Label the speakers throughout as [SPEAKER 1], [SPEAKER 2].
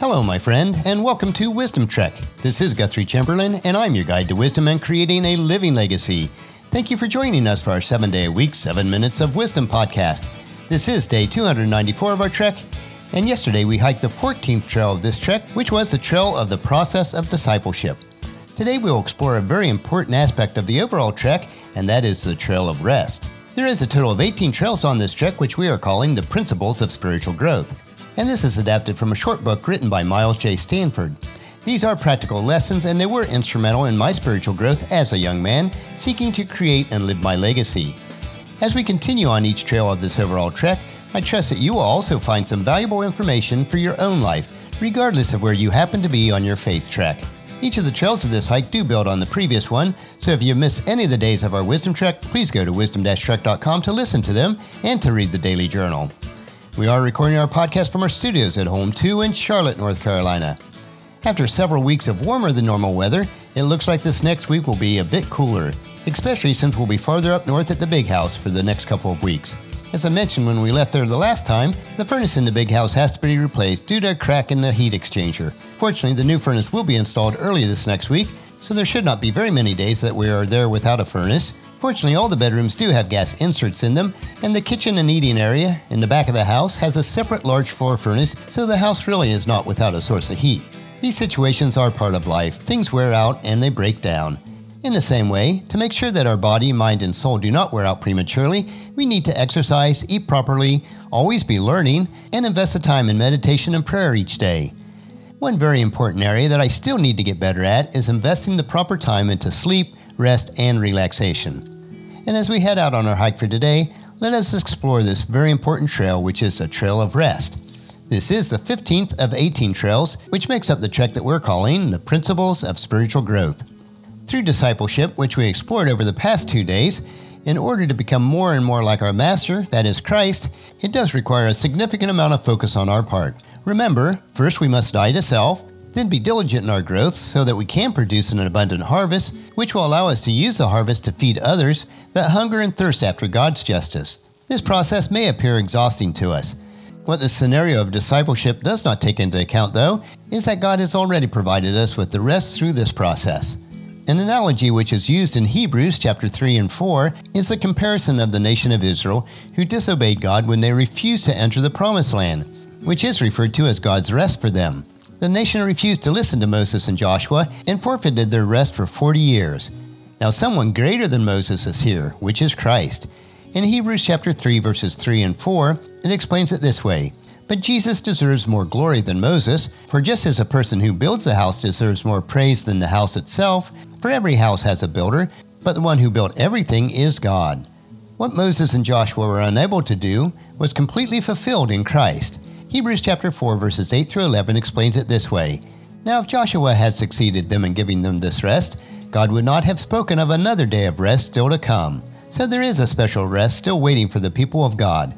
[SPEAKER 1] Hello, my friend, and welcome to Wisdom Trek. This is Guthrie Chamberlain, and I'm your guide to wisdom and creating a living legacy. Thank you for joining us for our seven day a week, seven minutes of wisdom podcast. This is day 294 of our trek, and yesterday we hiked the 14th trail of this trek, which was the trail of the process of discipleship. Today we will explore a very important aspect of the overall trek, and that is the trail of rest. There is a total of 18 trails on this trek, which we are calling the Principles of Spiritual Growth and this is adapted from a short book written by Miles J. Stanford. These are practical lessons, and they were instrumental in my spiritual growth as a young man seeking to create and live my legacy. As we continue on each trail of this overall trek, I trust that you will also find some valuable information for your own life, regardless of where you happen to be on your faith trek. Each of the trails of this hike do build on the previous one, so if you miss any of the days of our Wisdom Trek, please go to wisdom-trek.com to listen to them and to read the daily journal. We are recording our podcast from our studios at Home 2 in Charlotte, North Carolina. After several weeks of warmer than normal weather, it looks like this next week will be a bit cooler, especially since we'll be farther up north at the big house for the next couple of weeks. As I mentioned when we left there the last time, the furnace in the big house has to be replaced due to a crack in the heat exchanger. Fortunately, the new furnace will be installed early this next week, so there should not be very many days that we are there without a furnace, Fortunately, all the bedrooms do have gas inserts in them, and the kitchen and eating area in the back of the house has a separate large floor furnace, so the house really is not without a source of heat. These situations are part of life. Things wear out and they break down. In the same way, to make sure that our body, mind, and soul do not wear out prematurely, we need to exercise, eat properly, always be learning, and invest the time in meditation and prayer each day. One very important area that I still need to get better at is investing the proper time into sleep, rest, and relaxation. And as we head out on our hike for today, let us explore this very important trail, which is a trail of rest. This is the 15th of 18 trails, which makes up the trek that we're calling the Principles of Spiritual Growth. Through discipleship, which we explored over the past two days, in order to become more and more like our Master, that is Christ, it does require a significant amount of focus on our part. Remember, first we must die to self, then be diligent in our growth so that we can produce an abundant harvest, which will allow us to use the harvest to feed others that hunger and thirst after God's justice. This process may appear exhausting to us. What the scenario of discipleship does not take into account, though, is that God has already provided us with the rest through this process. An analogy which is used in Hebrews chapter 3 and 4 is the comparison of the nation of Israel who disobeyed God when they refused to enter the promised land, which is referred to as God's rest for them. The nation refused to listen to Moses and Joshua and forfeited their rest for 40 years. Now, someone greater than Moses is here, which is Christ. In Hebrews chapter 3, verses 3 and 4, it explains it this way But Jesus deserves more glory than Moses, for just as a person who builds a house deserves more praise than the house itself, for every house has a builder, but the one who built everything is God. What Moses and Joshua were unable to do was completely fulfilled in Christ. Hebrews chapter 4 verses 8 through 11 explains it this way. Now if Joshua had succeeded them in giving them this rest, God would not have spoken of another day of rest still to come. So there is a special rest still waiting for the people of God.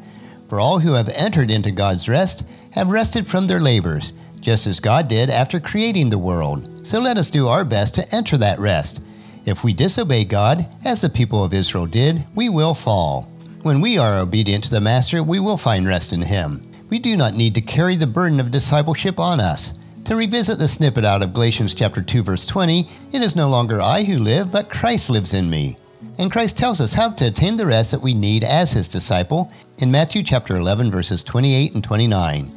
[SPEAKER 1] For all who have entered into God's rest have rested from their labors, just as God did after creating the world. So let us do our best to enter that rest. If we disobey God, as the people of Israel did, we will fall. When we are obedient to the Master, we will find rest in Him we do not need to carry the burden of discipleship on us. To revisit the snippet out of Galatians chapter 2 verse 20, it is no longer I who live, but Christ lives in me. And Christ tells us how to attain the rest that we need as his disciple in Matthew chapter 11 verses 28 and 29.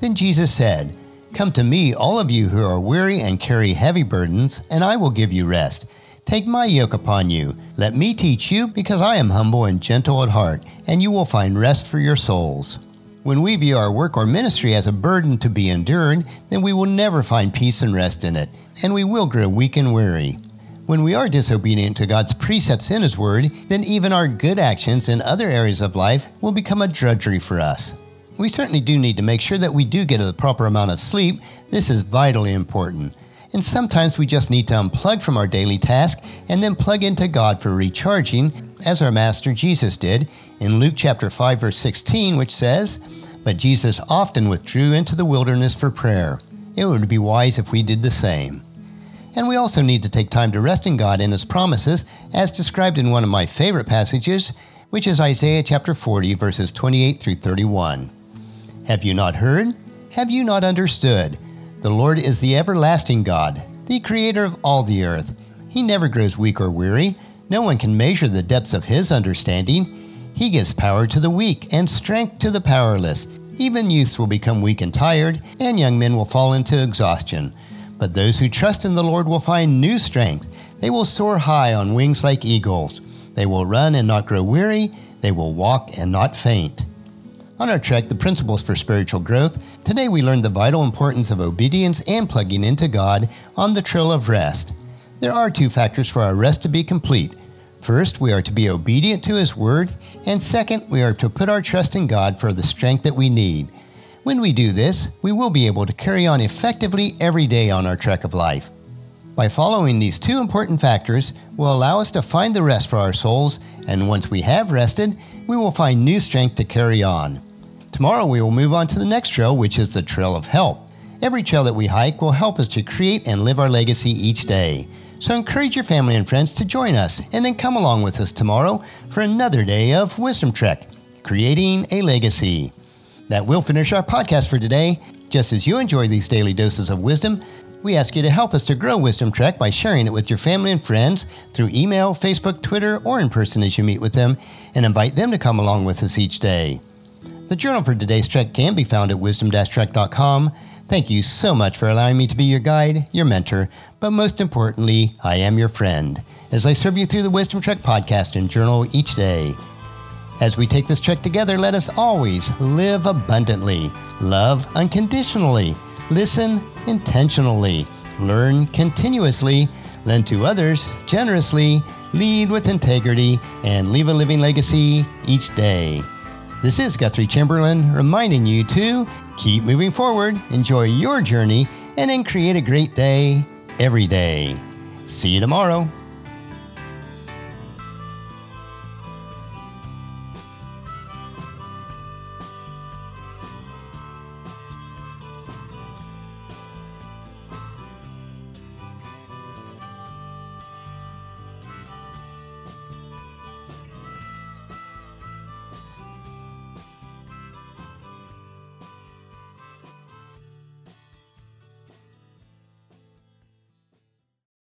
[SPEAKER 1] Then Jesus said, Come to me, all of you who are weary and carry heavy burdens, and I will give you rest. Take my yoke upon you. Let me teach you, because I am humble and gentle at heart, and you will find rest for your souls. When we view our work or ministry as a burden to be endured, then we will never find peace and rest in it, and we will grow weak and weary. When we are disobedient to God's precepts in His Word, then even our good actions in other areas of life will become a drudgery for us. We certainly do need to make sure that we do get the proper amount of sleep. This is vitally important. And sometimes we just need to unplug from our daily task and then plug into God for recharging, as our Master Jesus did in Luke chapter 5 verse 16, which says, "But Jesus often withdrew into the wilderness for prayer. It would be wise if we did the same." And we also need to take time to rest in God and his promises, as described in one of my favorite passages, which is Isaiah chapter 40 verses 28 through 31. Have you not heard? Have you not understood? The Lord is the everlasting God, the creator of all the earth. He never grows weak or weary. No one can measure the depths of his understanding. He gives power to the weak and strength to the powerless. Even youths will become weak and tired, and young men will fall into exhaustion. But those who trust in the Lord will find new strength. They will soar high on wings like eagles. They will run and not grow weary. They will walk and not faint. On our trek, The Principles for Spiritual Growth, today we learned the vital importance of obedience and plugging into God on the trail of rest. There are two factors for our rest to be complete. First, we are to be obedient to His Word, and second, we are to put our trust in God for the strength that we need. When we do this, we will be able to carry on effectively every day on our trek of life. By following these two important factors will allow us to find the rest for our souls, and once we have rested, we will find new strength to carry on. Tomorrow we will move on to the next trail, which is the Trail of Help. Every trail that we hike will help us to create and live our legacy each day. So encourage your family and friends to join us and then come along with us tomorrow for another day of Wisdom Trek, creating a legacy. That will finish our podcast for today. Just as you enjoy these daily doses of wisdom, we ask you to help us to grow Wisdom Trek by sharing it with your family and friends through email, Facebook, Twitter, or in person as you meet with them, and invite them to come along with us each day. The journal for today's trek can be found at wisdom-trek.com. Thank you so much for allowing me to be your guide, your mentor, but most importantly, I am your friend as I serve you through the Wisdom Trek podcast and journal each day. As we take this trek together, let us always live abundantly, love unconditionally, listen intentionally, learn continuously, lend to others generously, lead with integrity, and leave a living legacy each day. This is Guthrie Chamberlain reminding you to keep moving forward, enjoy your journey, and then create a great day every day. See you tomorrow.